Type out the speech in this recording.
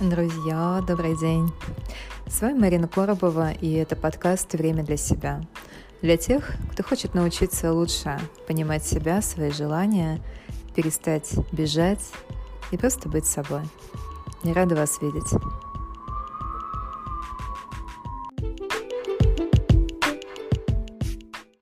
Друзья, добрый день! С вами Марина Коробова, и это подкаст «Время для себя». Для тех, кто хочет научиться лучше понимать себя, свои желания, перестать бежать и просто быть собой. Я рада вас видеть.